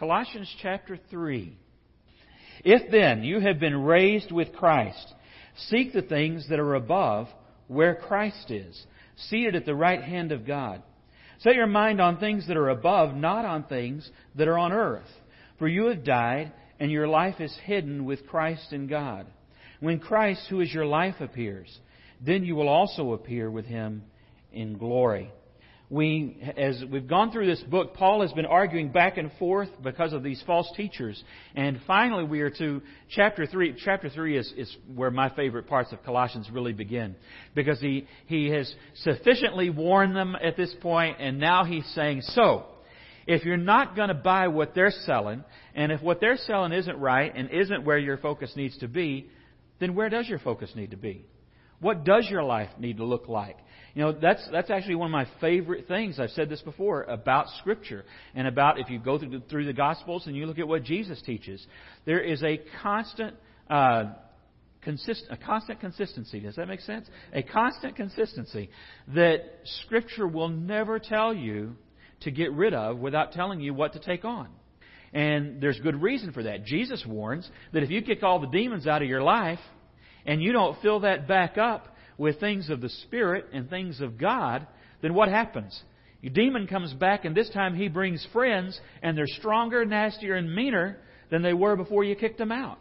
Colossians chapter 3. If then you have been raised with Christ, seek the things that are above, where Christ is, seated at the right hand of God. Set your mind on things that are above, not on things that are on earth. For you have died, and your life is hidden with Christ in God. When Christ, who is your life, appears, then you will also appear with him in glory we, as we've gone through this book, Paul has been arguing back and forth because of these false teachers. And finally, we are to chapter 3. Chapter 3 is, is where my favorite parts of Colossians really begin. Because he, he has sufficiently warned them at this point, and now he's saying, so, if you're not going to buy what they're selling, and if what they're selling isn't right and isn't where your focus needs to be, then where does your focus need to be? What does your life need to look like? You know, that's, that's actually one of my favorite things. I've said this before about Scripture and about if you go through the, through the Gospels and you look at what Jesus teaches. There is a constant, uh, consist, a constant consistency. Does that make sense? A constant consistency that Scripture will never tell you to get rid of without telling you what to take on. And there's good reason for that. Jesus warns that if you kick all the demons out of your life and you don't fill that back up with things of the Spirit and things of God, then what happens? Your demon comes back, and this time he brings friends, and they're stronger, nastier, and meaner than they were before you kicked them out.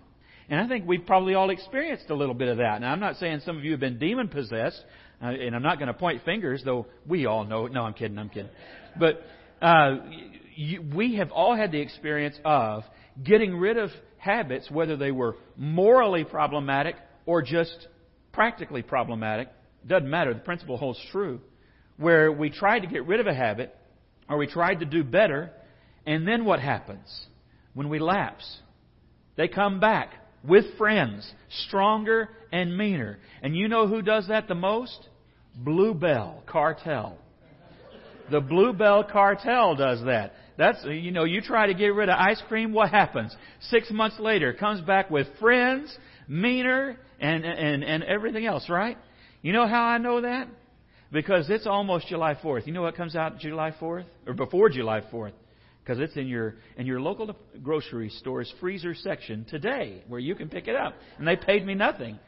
And I think we've probably all experienced a little bit of that. Now, I'm not saying some of you have been demon possessed, uh, and I'm not going to point fingers, though we all know. No, I'm kidding. I'm kidding. But uh, you, we have all had the experience of getting rid of habits, whether they were morally problematic or just practically problematic. Doesn't matter. The principle holds true. Where we tried to get rid of a habit, or we tried to do better, and then what happens? When we lapse, they come back with friends, stronger and meaner. And you know who does that the most? Bluebell Cartel. The Bluebell Cartel does that. That's, you know, you try to get rid of ice cream, what happens? Six months later, comes back with friends, meaner, and, and, and everything else, right? You know how I know that? Because it's almost July 4th. You know what comes out July 4th? Or before July 4th? Because it's in your, in your local grocery store's freezer section today where you can pick it up. And they paid me nothing.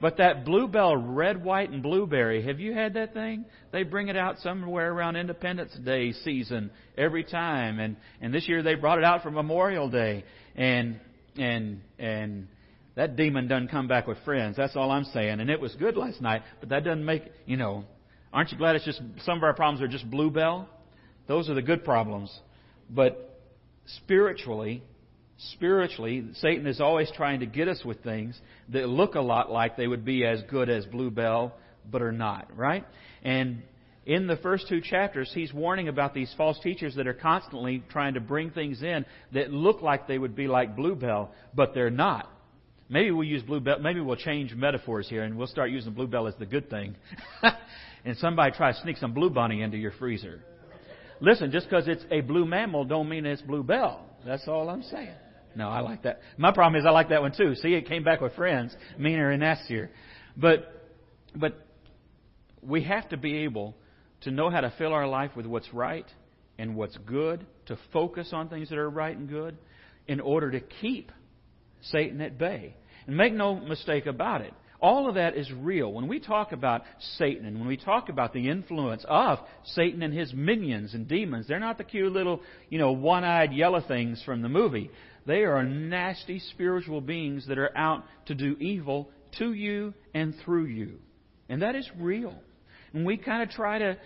But that Bluebell Red, White, and Blueberry, have you had that thing? They bring it out somewhere around Independence Day season every time. And, and this year they brought it out for Memorial Day. And, and, and, that demon doesn't come back with friends. That's all I'm saying. And it was good last night, but that doesn't make, you know, aren't you glad it's just, some of our problems are just bluebell? Those are the good problems. But spiritually, spiritually, Satan is always trying to get us with things that look a lot like they would be as good as bluebell, but are not, right? And in the first two chapters, he's warning about these false teachers that are constantly trying to bring things in that look like they would be like bluebell, but they're not. Maybe we'll use bluebell. Maybe we'll change metaphors here, and we'll start using bluebell as the good thing. and somebody try to sneak some blue bunny into your freezer. Listen, just because it's a blue mammal, don't mean it's bluebell. That's all I'm saying. No, I like that. My problem is I like that one too. See, it came back with friends, meaner and nastier. But, but we have to be able to know how to fill our life with what's right and what's good, to focus on things that are right and good, in order to keep Satan at bay. And make no mistake about it. All of that is real. When we talk about Satan and when we talk about the influence of Satan and his minions and demons, they're not the cute little, you know, one-eyed yellow things from the movie. They are nasty spiritual beings that are out to do evil to you and through you. And that is real. And we kind of try to,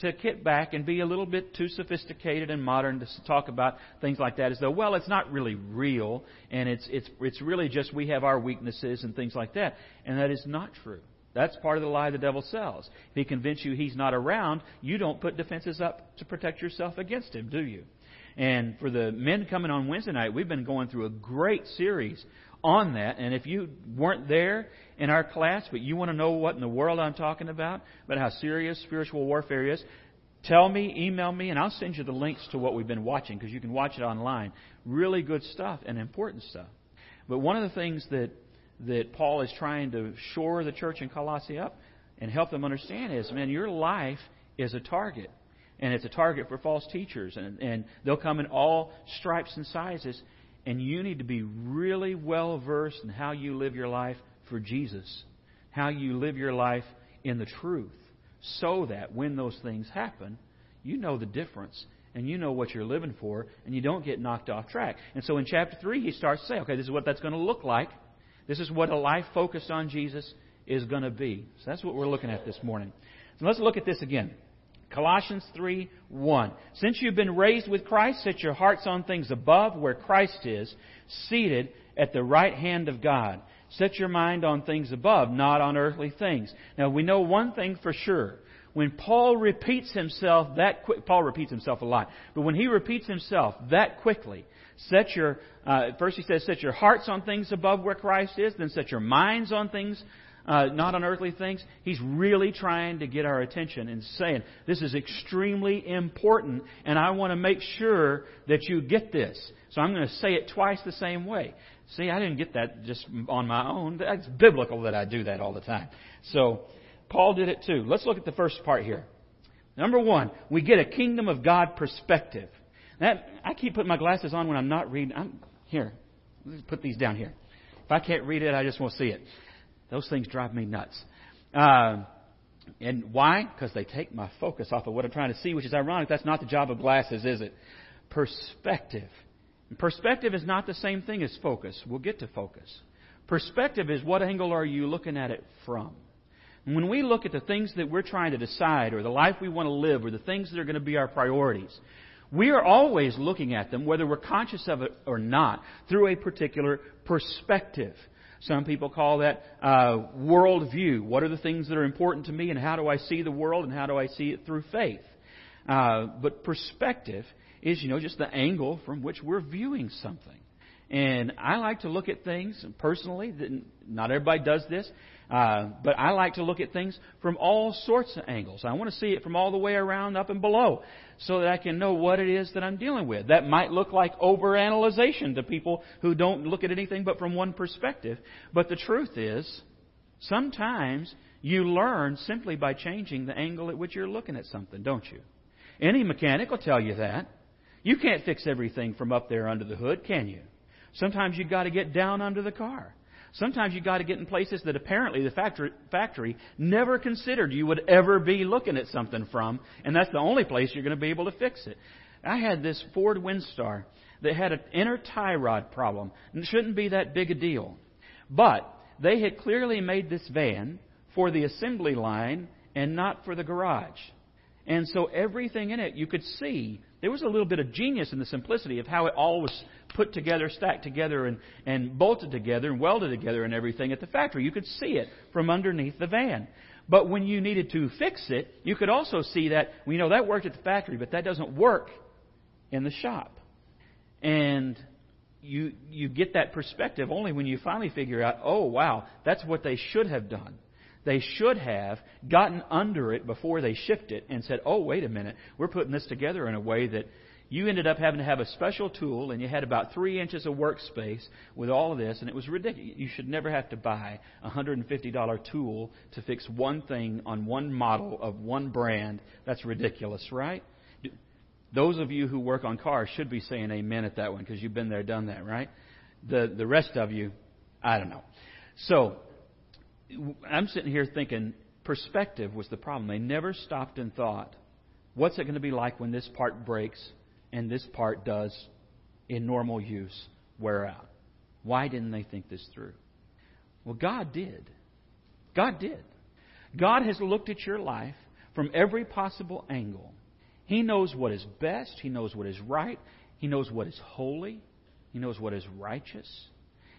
to, to back and be a little bit too sophisticated and modern to talk about things like that as though, well, it's not really real, and it's, it's, it's really just we have our weaknesses and things like that. And that is not true. That's part of the lie the devil sells. If he convinces you he's not around, you don't put defenses up to protect yourself against him, do you? And for the men coming on Wednesday night, we've been going through a great series on that. And if you weren't there in our class, but you want to know what in the world I'm talking about, about how serious spiritual warfare is, tell me, email me, and I'll send you the links to what we've been watching because you can watch it online. Really good stuff and important stuff. But one of the things that that Paul is trying to shore the church in Colossae up and help them understand is, man, your life is a target. And it's a target for false teachers, and, and they'll come in all stripes and sizes. And you need to be really well versed in how you live your life for Jesus, how you live your life in the truth, so that when those things happen, you know the difference and you know what you're living for, and you don't get knocked off track. And so in chapter 3, he starts to say, okay, this is what that's going to look like. This is what a life focused on Jesus is going to be. So that's what we're looking at this morning. So let's look at this again. Colossians 3 1. Since you've been raised with Christ, set your hearts on things above where Christ is, seated at the right hand of God. Set your mind on things above, not on earthly things. Now we know one thing for sure. When Paul repeats himself that quick, Paul repeats himself a lot, but when he repeats himself that quickly, set your, uh, first he says, set your hearts on things above where Christ is, then set your minds on things uh, not on earthly things. He's really trying to get our attention and saying, this is extremely important, and I want to make sure that you get this. So I'm going to say it twice the same way. See, I didn't get that just on my own. It's biblical that I do that all the time. So, Paul did it too. Let's look at the first part here. Number one, we get a kingdom of God perspective. That I keep putting my glasses on when I'm not reading. I'm here. Let's put these down here. If I can't read it, I just won't see it. Those things drive me nuts. Uh, and why? Because they take my focus off of what I'm trying to see, which is ironic. That's not the job of glasses, is it? Perspective. Perspective is not the same thing as focus. We'll get to focus. Perspective is what angle are you looking at it from? When we look at the things that we're trying to decide, or the life we want to live, or the things that are going to be our priorities, we are always looking at them, whether we're conscious of it or not, through a particular perspective. Some people call that uh, worldview. What are the things that are important to me, and how do I see the world, and how do I see it through faith? Uh, but perspective is, you know, just the angle from which we're viewing something. And I like to look at things personally. Not everybody does this, uh, but I like to look at things from all sorts of angles. I want to see it from all the way around, up and below so that I can know what it is that I'm dealing with. That might look like overanalyzation to people who don't look at anything but from one perspective. But the truth is, sometimes you learn simply by changing the angle at which you're looking at something, don't you? Any mechanic will tell you that. You can't fix everything from up there under the hood, can you? Sometimes you've got to get down under the car. Sometimes you've got to get in places that apparently the factory, factory never considered you would ever be looking at something from, and that's the only place you're going to be able to fix it. I had this Ford Windstar that had an inner tie rod problem, and it shouldn't be that big a deal. But they had clearly made this van for the assembly line and not for the garage. And so everything in it you could see. There was a little bit of genius in the simplicity of how it all was put together, stacked together, and, and bolted together and welded together and everything at the factory. You could see it from underneath the van. But when you needed to fix it, you could also see that, we know that worked at the factory, but that doesn't work in the shop. And you, you get that perspective only when you finally figure out, oh, wow, that's what they should have done. They should have gotten under it before they shipped it and said, oh, wait a minute, we're putting this together in a way that you ended up having to have a special tool, and you had about three inches of workspace with all of this, and it was ridiculous. You should never have to buy a $150 tool to fix one thing on one model of one brand. That's ridiculous, right? Those of you who work on cars should be saying amen at that one because you've been there, done that, right? The, the rest of you, I don't know. So, I'm sitting here thinking perspective was the problem. They never stopped and thought, what's it going to be like when this part breaks and this part does, in normal use, wear out. Why didn't they think this through? Well, God did. God did. God has looked at your life from every possible angle. He knows what is best. He knows what is right. He knows what is holy. He knows what is righteous.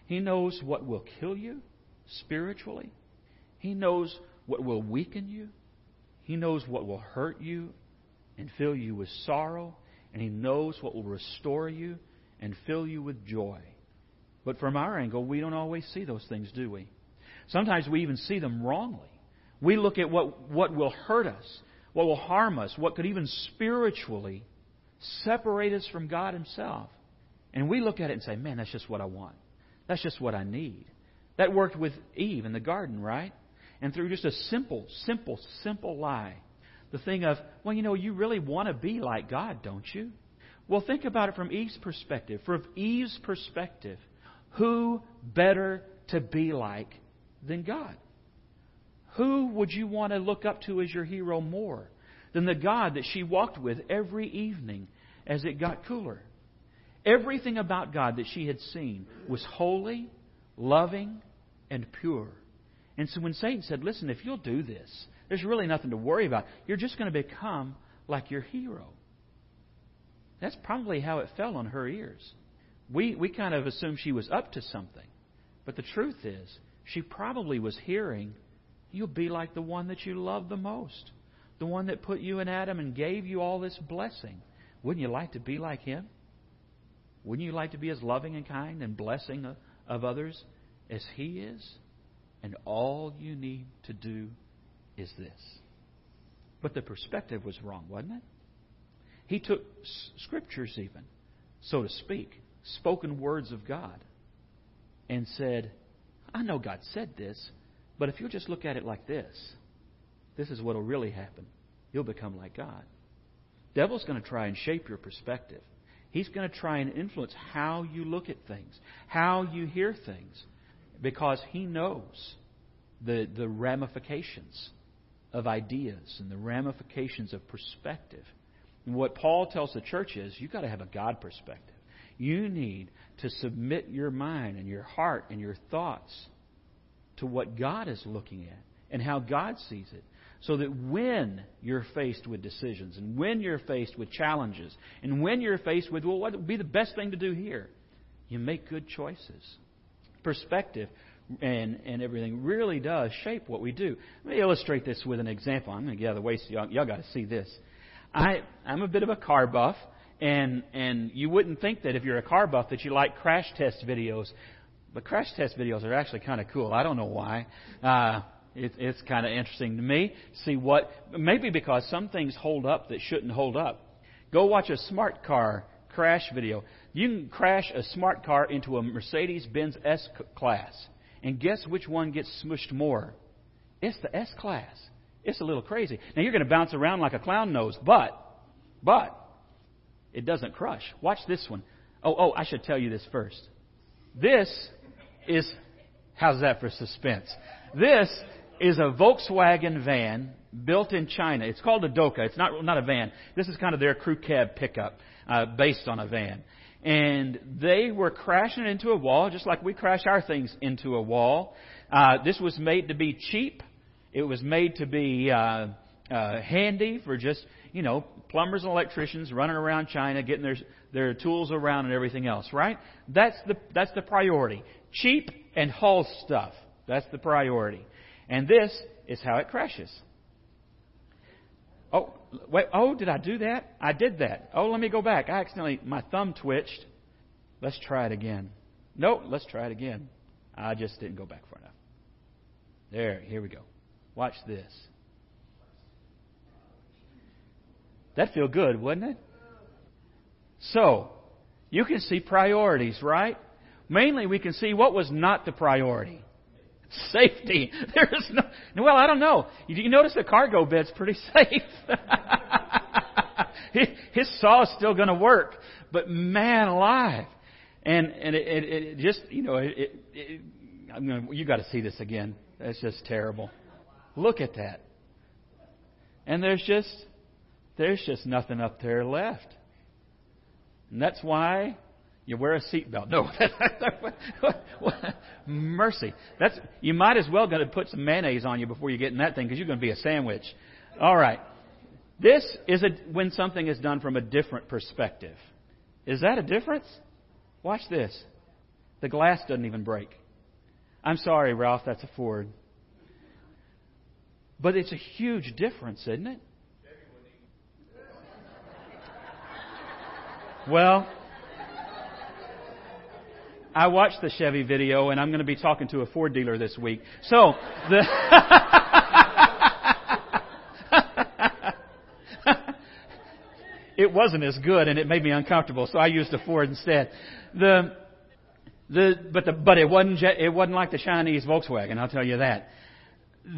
He knows what will kill you spiritually. He knows what will weaken you. He knows what will hurt you and fill you with sorrow and He knows what will restore you and fill you with joy. But from our angle, we don't always see those things, do we? Sometimes we even see them wrongly. We look at what, what will hurt us, what will harm us, what could even spiritually separate us from God Himself. And we look at it and say, man, that's just what I want. That's just what I need. That worked with Eve in the garden, right? And through just a simple, simple, simple lie, the thing of, well, you know, you really want to be like God, don't you? Well, think about it from Eve's perspective. From Eve's perspective, who better to be like than God? Who would you want to look up to as your hero more than the God that she walked with every evening as it got cooler? Everything about God that she had seen was holy, loving, and pure. And so when Satan said, Listen, if you'll do this, there's really nothing to worry about. You're just going to become like your hero. That's probably how it fell on her ears. We, we kind of assumed she was up to something. But the truth is, she probably was hearing, You'll be like the one that you love the most, the one that put you in Adam and gave you all this blessing. Wouldn't you like to be like him? Wouldn't you like to be as loving and kind and blessing of others as he is? And all you need to do is this. But the perspective was wrong, wasn't it? He took scriptures, even, so to speak, spoken words of God, and said, I know God said this, but if you'll just look at it like this, this is what will really happen. You'll become like God. Devil's going to try and shape your perspective. He's going to try and influence how you look at things, how you hear things, because he knows the, the ramifications of ideas and the ramifications of perspective. And what Paul tells the church is you've got to have a God perspective. You need to submit your mind and your heart and your thoughts to what God is looking at and how God sees it. So that when you're faced with decisions and when you're faced with challenges and when you're faced with, well, what would be the best thing to do here? You make good choices. Perspective and, and everything really does shape what we do. Let me illustrate this with an example. I'm going to get out of the way so y'all, y'all got to see this. I, I'm a bit of a car buff, and, and you wouldn't think that if you're a car buff that you like crash test videos. But crash test videos are actually kind of cool. I don't know why. Uh, it, it's kind of interesting to me. See what, maybe because some things hold up that shouldn't hold up. Go watch a smart car crash video. You can crash a smart car into a Mercedes Benz S Class. And guess which one gets smushed more? It's the S Class. It's a little crazy. Now you're going to bounce around like a clown nose, but, but, it doesn't crush. Watch this one. Oh, oh, I should tell you this first. This is, how's that for suspense? This is a Volkswagen van built in China. It's called a Doka. It's not, not a van. This is kind of their crew cab pickup, uh, based on a van. And they were crashing into a wall, just like we crash our things into a wall. Uh, this was made to be cheap. It was made to be uh, uh, handy for just, you know, plumbers and electricians running around China, getting their their tools around and everything else, right? That's the that's the priority. Cheap and haul stuff. That's the priority. And this is how it crashes. Oh, wait, oh, did I do that? I did that. Oh, let me go back. I accidentally, my thumb twitched. Let's try it again. Nope, let's try it again. I just didn't go back far enough. There, here we go. Watch this. That feel good, wouldn't it? So, you can see priorities, right? Mainly we can see what was not the priority. Safety. There is no, well, I don't know. You, notice the cargo bed's pretty safe. His saw is still going to work. But man alive. And, and it, it, it just, you know, it, it, I'm gonna, you got to see this again. That's just terrible. Look at that. And there's just, there's just nothing up there left. And that's why you wear a seatbelt. No, mercy. That's you might as well going to put some mayonnaise on you before you get in that thing because you're going to be a sandwich. All right. This is a, when something is done from a different perspective. Is that a difference? Watch this. The glass doesn't even break. I'm sorry, Ralph, that's a Ford. But it's a huge difference, isn't it? Well, I watched the Chevy video, and I'm going to be talking to a Ford dealer this week. So the it wasn't as good, and it made me uncomfortable. So I used a Ford instead. The the but the but it wasn't it wasn't like the Chinese Volkswagen. I'll tell you that.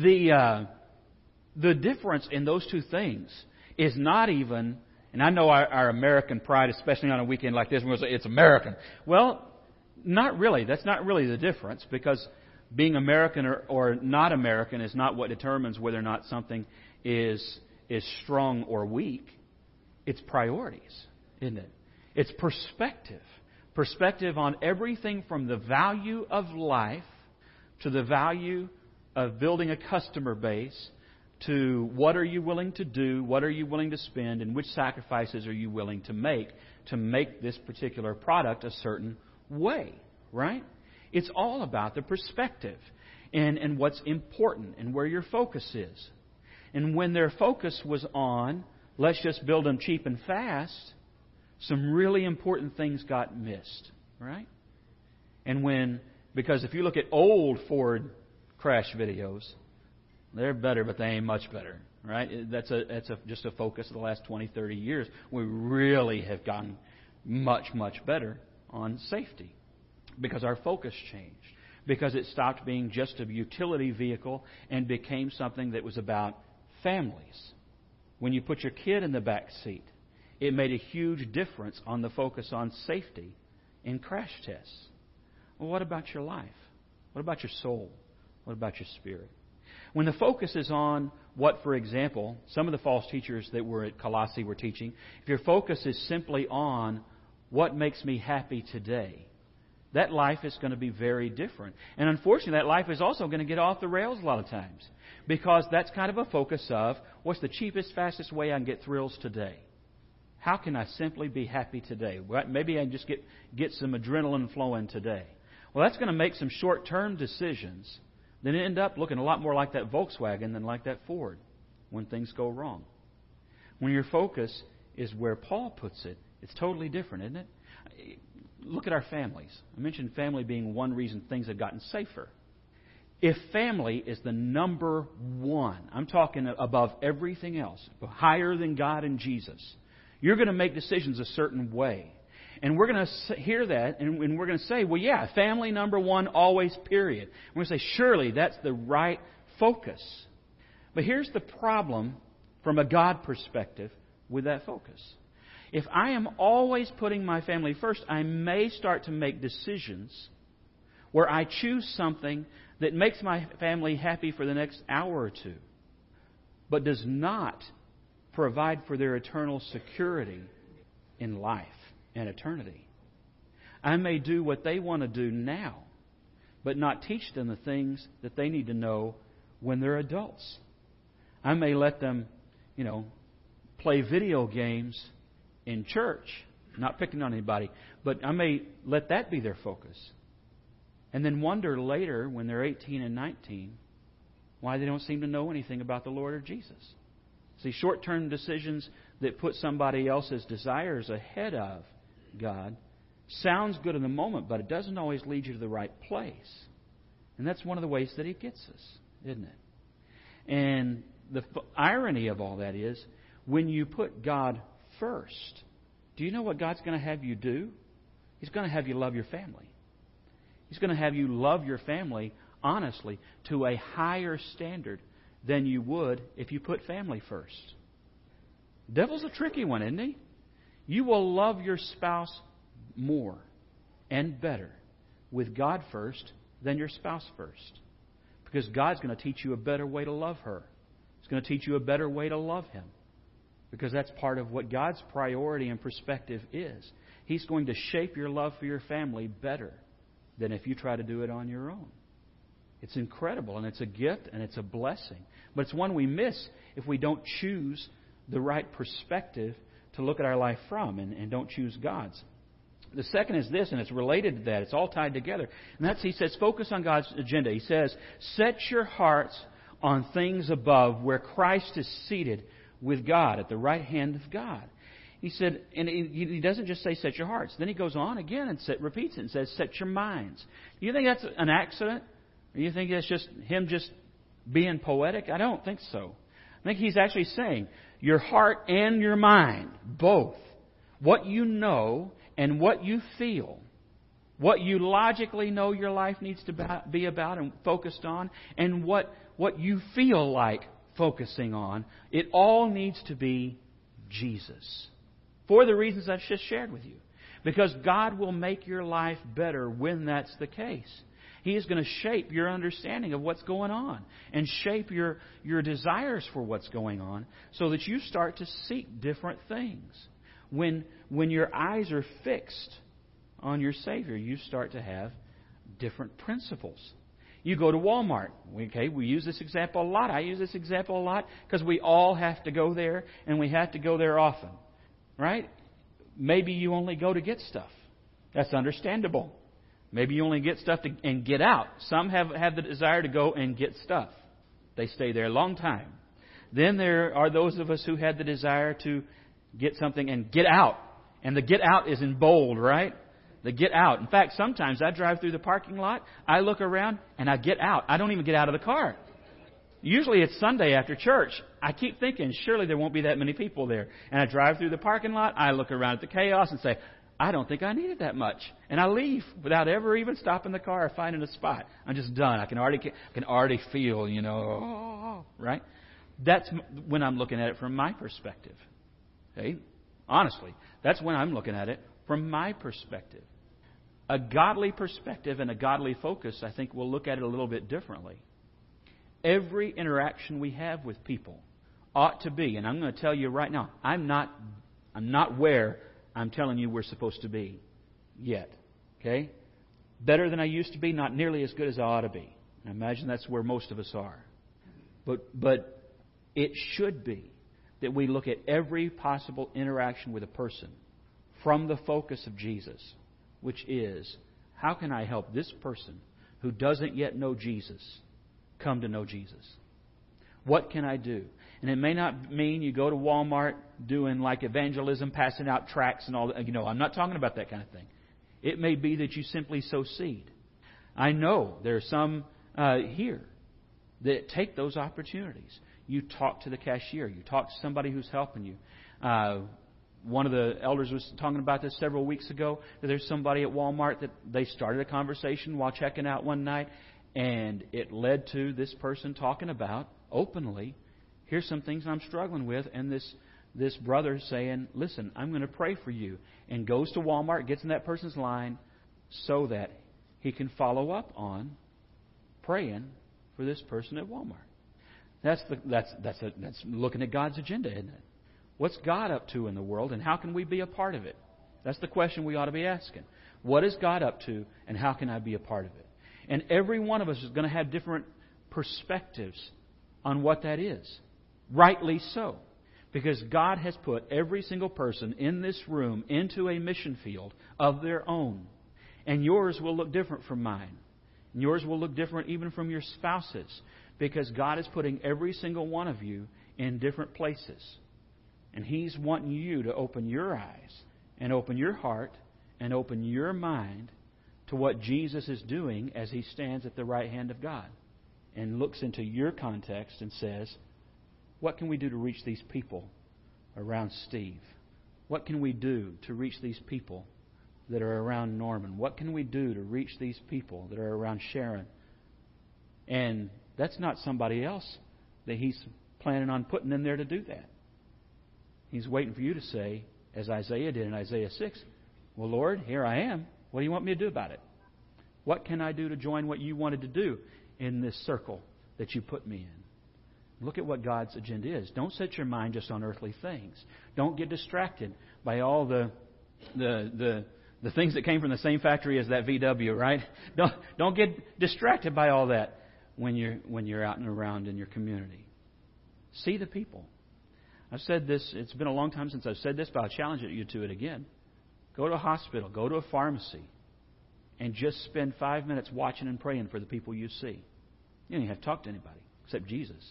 The uh, the difference in those two things is not even, and I know our, our American pride, especially on a weekend like this, we'll say it's American. Well, not really. That's not really the difference because being American or, or not American is not what determines whether or not something is, is strong or weak. It's priorities, isn't it? It's perspective. Perspective on everything from the value of life to the value of building a customer base to what are you willing to do, what are you willing to spend, and which sacrifices are you willing to make to make this particular product a certain way, right? It's all about the perspective and, and what's important and where your focus is. And when their focus was on, let's just build them cheap and fast, some really important things got missed, right? And when, because if you look at old Ford crash videos, they're better, but they ain't much better, right? That's a that's a, just a focus of the last 20, 30 years. We really have gotten much, much better on safety because our focus changed. Because it stopped being just a utility vehicle and became something that was about families. When you put your kid in the back seat, it made a huge difference on the focus on safety in crash tests. Well, what about your life? What about your soul? What about your spirit? When the focus is on what, for example, some of the false teachers that were at Colossae were teaching, if your focus is simply on what makes me happy today, that life is going to be very different. And unfortunately, that life is also going to get off the rails a lot of times because that's kind of a focus of what's the cheapest, fastest way I can get thrills today. How can I simply be happy today? Maybe I can just get, get some adrenaline flowing today. Well, that's going to make some short term decisions that end up looking a lot more like that Volkswagen than like that Ford when things go wrong. When your focus is where Paul puts it, it's totally different, isn't it? Look at our families. I mentioned family being one reason things have gotten safer. If family is the number one, I'm talking above everything else, higher than God and Jesus, you're going to make decisions a certain way. And we're going to hear that, and we're going to say, well, yeah, family number one, always, period. We're going to say, surely that's the right focus. But here's the problem from a God perspective with that focus. If I am always putting my family first, I may start to make decisions where I choose something that makes my family happy for the next hour or two, but does not provide for their eternal security in life and eternity. I may do what they want to do now, but not teach them the things that they need to know when they're adults. I may let them, you know, play video games in church, not picking on anybody, but I may let that be their focus. And then wonder later, when they're 18 and 19, why they don't seem to know anything about the Lord or Jesus. See, short term decisions that put somebody else's desires ahead of God sounds good in the moment, but it doesn't always lead you to the right place. And that's one of the ways that He gets us, isn't it? And the irony of all that is when you put God first, do you know what God's going to have you do? He's going to have you love your family. He's going to have you love your family honestly to a higher standard than you would if you put family first. Devil's a tricky one, isn't he? You will love your spouse more and better with God first than your spouse first. Because God's going to teach you a better way to love her. He's going to teach you a better way to love him. Because that's part of what God's priority and perspective is. He's going to shape your love for your family better than if you try to do it on your own. It's incredible, and it's a gift, and it's a blessing. But it's one we miss if we don't choose the right perspective to look at our life from and, and don't choose God's. The second is this, and it's related to that. It's all tied together. And that's, he says, focus on God's agenda. He says, set your hearts on things above where Christ is seated with God at the right hand of God. He said, and he doesn't just say set your hearts. Then he goes on again and set, repeats it and says set your minds. Do you think that's an accident? You think that's just him just being poetic? I don't think so. I think he's actually saying your heart and your mind, both. What you know and what you feel. What you logically know your life needs to be about and focused on, and what, what you feel like focusing on. It all needs to be Jesus. For the reasons I've just shared with you. Because God will make your life better when that's the case. He is going to shape your understanding of what's going on and shape your, your desires for what's going on so that you start to seek different things. When, when your eyes are fixed on your Savior, you start to have different principles. You go to Walmart. Okay, we use this example a lot. I use this example a lot because we all have to go there and we have to go there often. Right? Maybe you only go to get stuff. That's understandable. Maybe you only get stuff to, and get out. Some have, have the desire to go and get stuff. They stay there a long time. Then there are those of us who had the desire to get something and get out. And the get out is in bold, right? The get out. In fact, sometimes I drive through the parking lot, I look around, and I get out. I don't even get out of the car. Usually it's Sunday after church. I keep thinking, surely there won't be that many people there. And I drive through the parking lot, I look around at the chaos and say, I don't think I needed that much. And I leave without ever even stopping the car or finding a spot. I'm just done. I can already, I can already feel, you know, right? That's when I'm looking at it from my perspective. Okay? Honestly, that's when I'm looking at it from my perspective. A godly perspective and a godly focus, I think, we'll look at it a little bit differently. Every interaction we have with people ought to be, and I'm going to tell you right now, I'm not, I'm not where I'm telling you we're supposed to be yet. Okay? Better than I used to be, not nearly as good as I ought to be. I imagine that's where most of us are. But, but it should be that we look at every possible interaction with a person from the focus of Jesus, which is how can I help this person who doesn't yet know Jesus come to know Jesus? What can I do? And it may not mean you go to Walmart doing like evangelism, passing out tracts and all that. You know, I'm not talking about that kind of thing. It may be that you simply sow seed. I know there are some uh, here that take those opportunities. You talk to the cashier. You talk to somebody who's helping you. Uh, one of the elders was talking about this several weeks ago. That there's somebody at Walmart that they started a conversation while checking out one night, and it led to this person talking about openly here's some things I'm struggling with, and this this brother saying, "Listen, I'm going to pray for you," and goes to Walmart, gets in that person's line, so that he can follow up on praying for this person at Walmart. That's the, that's that's a, that's looking at God's agenda, isn't it? What's God up to in the world, and how can we be a part of it? That's the question we ought to be asking. What is God up to, and how can I be a part of it? And every one of us is going to have different perspectives on what that is. Rightly so. Because God has put every single person in this room into a mission field of their own. And yours will look different from mine. And yours will look different even from your spouse's. Because God is putting every single one of you in different places. And He's wanting you to open your eyes and open your heart and open your mind to what Jesus is doing as He stands at the right hand of God and looks into your context and says, what can we do to reach these people around Steve? What can we do to reach these people that are around Norman? What can we do to reach these people that are around Sharon? And that's not somebody else that he's planning on putting in there to do that. He's waiting for you to say, as Isaiah did in Isaiah 6, Well, Lord, here I am. What do you want me to do about it? What can I do to join what you wanted to do in this circle that you put me in? Look at what God's agenda is. Don't set your mind just on earthly things. Don't get distracted by all the the the the things that came from the same factory as that VW, right? Don't don't get distracted by all that when you're when you're out and around in your community. See the people. I've said this, it's been a long time since I've said this, but I'll challenge you to it again. Go to a hospital, go to a pharmacy, and just spend five minutes watching and praying for the people you see. You don't have to talk to anybody except Jesus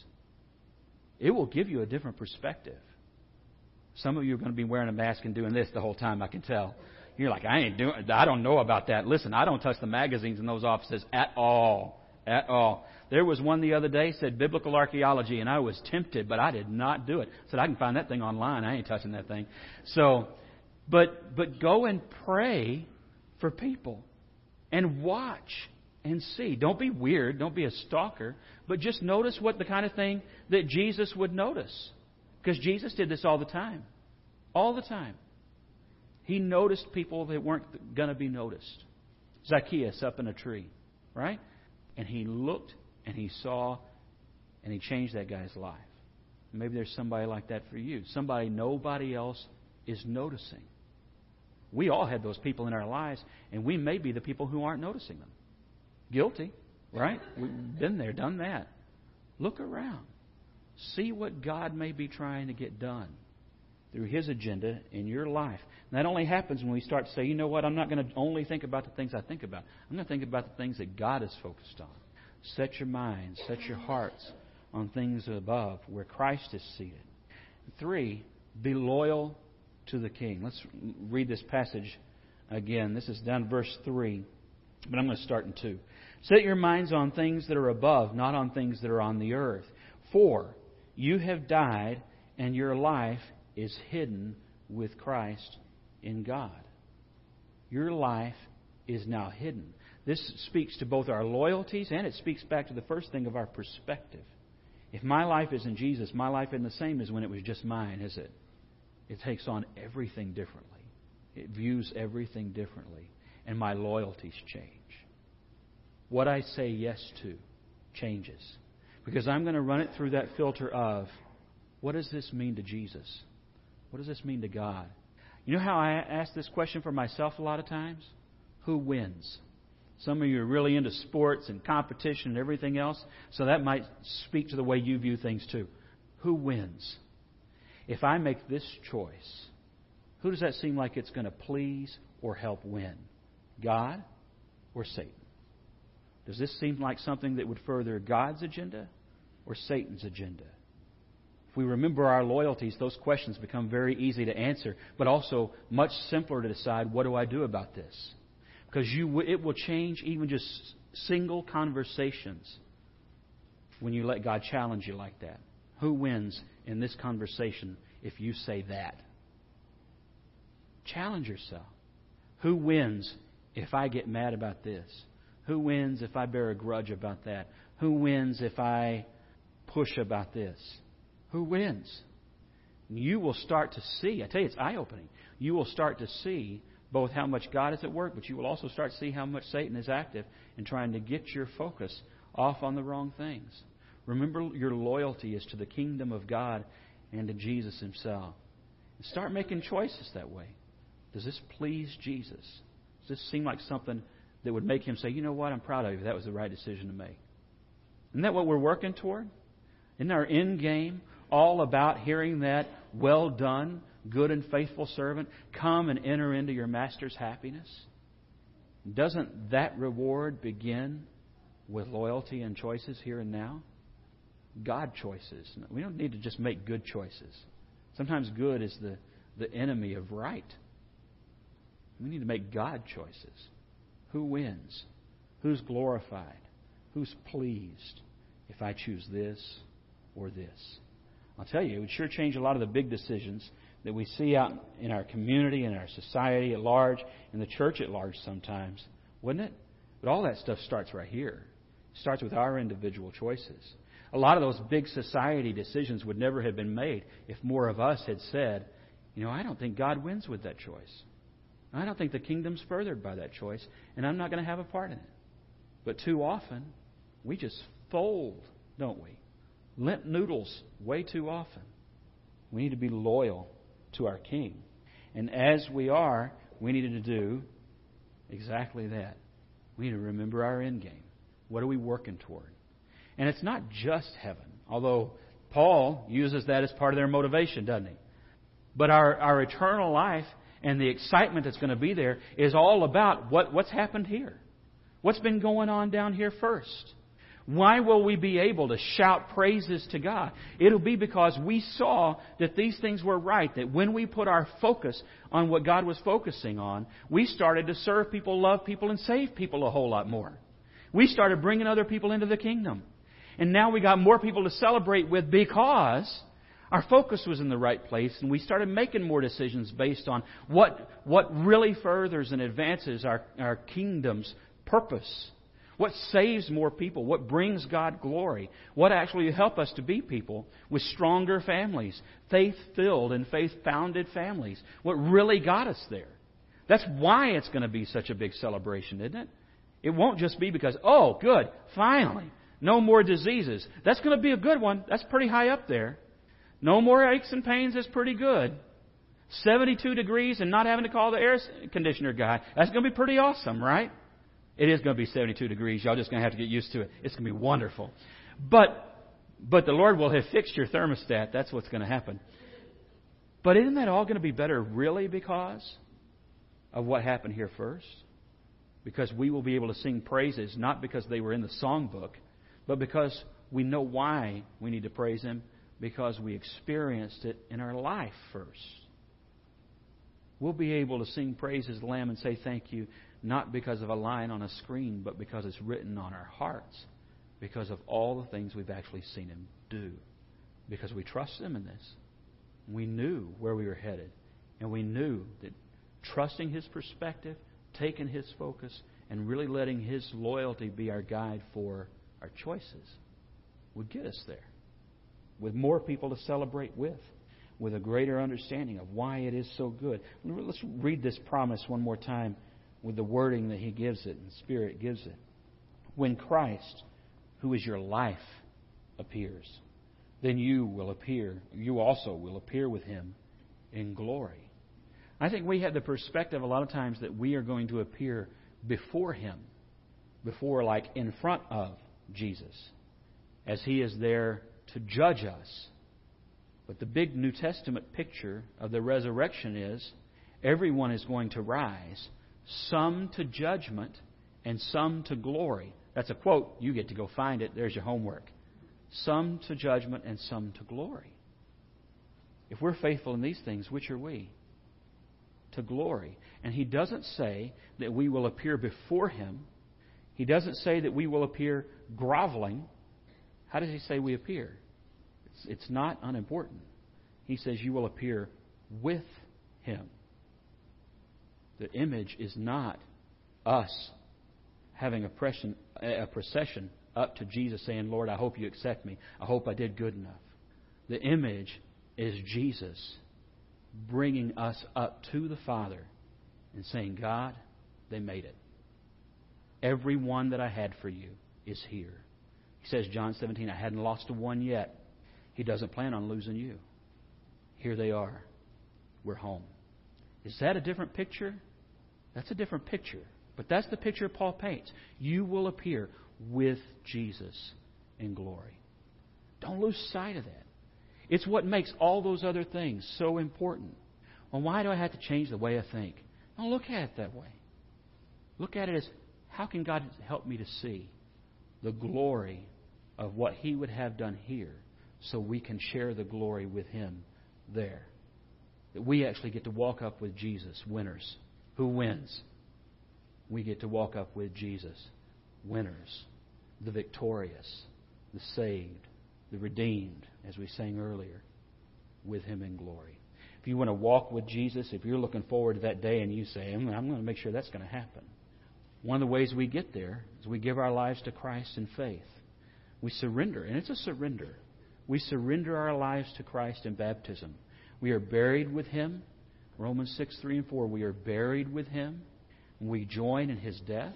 it will give you a different perspective. Some of you are going to be wearing a mask and doing this the whole time, I can tell. You're like, I ain't doing, I don't know about that. Listen, I don't touch the magazines in those offices at all. At all. There was one the other day said biblical archaeology, and I was tempted, but I did not do it. Said I can find that thing online. I ain't touching that thing. So, but but go and pray for people, and watch and see. Don't be weird. Don't be a stalker. But just notice what the kind of thing that Jesus would notice. Because Jesus did this all the time. All the time. He noticed people that weren't going to be noticed. Zacchaeus up in a tree, right? And he looked and he saw and he changed that guy's life. Maybe there's somebody like that for you. Somebody nobody else is noticing. We all had those people in our lives, and we may be the people who aren't noticing them. Guilty, right? We've been there, done that. Look around. See what God may be trying to get done through His agenda in your life. And that only happens when we start to say, you know what, I'm not going to only think about the things I think about. I'm going to think about the things that God is focused on. Set your minds, set your hearts on things above where Christ is seated. Three, be loyal to the king. Let's read this passage again. This is down verse 3, but I'm going to start in 2. Set your minds on things that are above, not on things that are on the earth. For you have died, and your life is hidden with Christ in God. Your life is now hidden. This speaks to both our loyalties and it speaks back to the first thing of our perspective. If my life is in Jesus, my life isn't the same as when it was just mine, is it? It takes on everything differently. It views everything differently. And my loyalties change. What I say yes to changes. Because I'm going to run it through that filter of what does this mean to Jesus? What does this mean to God? You know how I ask this question for myself a lot of times? Who wins? Some of you are really into sports and competition and everything else, so that might speak to the way you view things too. Who wins? If I make this choice, who does that seem like it's going to please or help win? God or Satan? Does this seem like something that would further God's agenda or Satan's agenda? We remember our loyalties, those questions become very easy to answer, but also much simpler to decide what do I do about this? Because you, it will change even just single conversations when you let God challenge you like that. Who wins in this conversation if you say that? Challenge yourself. Who wins if I get mad about this? Who wins if I bear a grudge about that? Who wins if I push about this? Who wins? You will start to see, I tell you, it's eye opening. You will start to see both how much God is at work, but you will also start to see how much Satan is active in trying to get your focus off on the wrong things. Remember, your loyalty is to the kingdom of God and to Jesus Himself. Start making choices that way. Does this please Jesus? Does this seem like something that would make Him say, you know what, I'm proud of you. That was the right decision to make. Isn't that what we're working toward? Isn't our end game all about hearing that, well done, good and faithful servant, come and enter into your master's happiness? Doesn't that reward begin with loyalty and choices here and now? God choices. We don't need to just make good choices. Sometimes good is the, the enemy of right. We need to make God choices. Who wins? Who's glorified? Who's pleased if I choose this or this? I'll tell you, it would sure change a lot of the big decisions that we see out in our community, in our society at large, in the church at large sometimes, wouldn't it? But all that stuff starts right here. It starts with our individual choices. A lot of those big society decisions would never have been made if more of us had said, you know, I don't think God wins with that choice. I don't think the kingdom's furthered by that choice, and I'm not going to have a part in it. But too often, we just fold, don't we? Limp noodles way too often. We need to be loyal to our King. And as we are, we need to do exactly that. We need to remember our end game. What are we working toward? And it's not just heaven, although Paul uses that as part of their motivation, doesn't he? But our, our eternal life and the excitement that's going to be there is all about what, what's happened here. What's been going on down here first? Why will we be able to shout praises to God? It'll be because we saw that these things were right, that when we put our focus on what God was focusing on, we started to serve people, love people, and save people a whole lot more. We started bringing other people into the kingdom. And now we got more people to celebrate with because our focus was in the right place and we started making more decisions based on what, what really furthers and advances our, our kingdom's purpose. What saves more people? What brings God glory? What actually help us to be people with stronger families, faith filled and faith founded families? What really got us there? That's why it's going to be such a big celebration, isn't it? It won't just be because, oh, good, finally, no more diseases. That's going to be a good one. That's pretty high up there. No more aches and pains is pretty good. 72 degrees and not having to call the air conditioner guy. That's going to be pretty awesome, right? It is going to be 72 degrees. Y'all just going to have to get used to it. It's going to be wonderful. But, but the Lord will have fixed your thermostat. That's what's going to happen. But isn't that all going to be better really because of what happened here first? Because we will be able to sing praises not because they were in the songbook, but because we know why we need to praise Him, because we experienced it in our life first. We'll be able to sing praises the Lamb and say thank you, not because of a line on a screen, but because it's written on our hearts, because of all the things we've actually seen Him do, because we trust Him in this. We knew where we were headed, and we knew that trusting His perspective, taking His focus, and really letting His loyalty be our guide for our choices would get us there with more people to celebrate with with a greater understanding of why it is so good. Let's read this promise one more time with the wording that he gives it and Spirit gives it. When Christ, who is your life, appears, then you will appear, you also will appear with him in glory. I think we have the perspective a lot of times that we are going to appear before him, before, like, in front of Jesus, as he is there to judge us but the big New Testament picture of the resurrection is everyone is going to rise, some to judgment and some to glory. That's a quote. You get to go find it. There's your homework. Some to judgment and some to glory. If we're faithful in these things, which are we? To glory. And he doesn't say that we will appear before him. He doesn't say that we will appear groveling. How does he say we appear? It's, it's not unimportant. He says, You will appear with him. The image is not us having a, procession, a procession up to Jesus saying, Lord, I hope you accept me. I hope I did good enough. The image is Jesus bringing us up to the Father and saying, God, they made it. Every one that I had for you is here. He says, John 17, I hadn't lost a one yet. He doesn't plan on losing you. Here they are. We're home. Is that a different picture? That's a different picture. But that's the picture Paul paints. You will appear with Jesus in glory. Don't lose sight of that. It's what makes all those other things so important. Well, why do I have to change the way I think? Don't look at it that way. Look at it as how can God help me to see the glory of what He would have done here so we can share the glory with Him there. That we actually get to walk up with Jesus, winners. Who wins? We get to walk up with Jesus, winners, the victorious, the saved, the redeemed, as we sang earlier, with Him in glory. If you want to walk with Jesus, if you're looking forward to that day and you say, I'm going to make sure that's going to happen, one of the ways we get there is we give our lives to Christ in faith. We surrender, and it's a surrender. We surrender our lives to Christ in baptism. We are buried with Him. Romans 6, 3 and 4. We are buried with Him. We join in His death.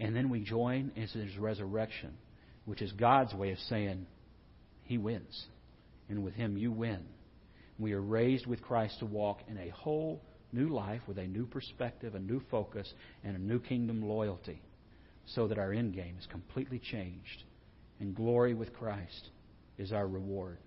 And then we join in His resurrection, which is God's way of saying, He wins. And with Him, you win. We are raised with Christ to walk in a whole new life with a new perspective, a new focus, and a new kingdom loyalty so that our end game is completely changed And glory with Christ is our reward.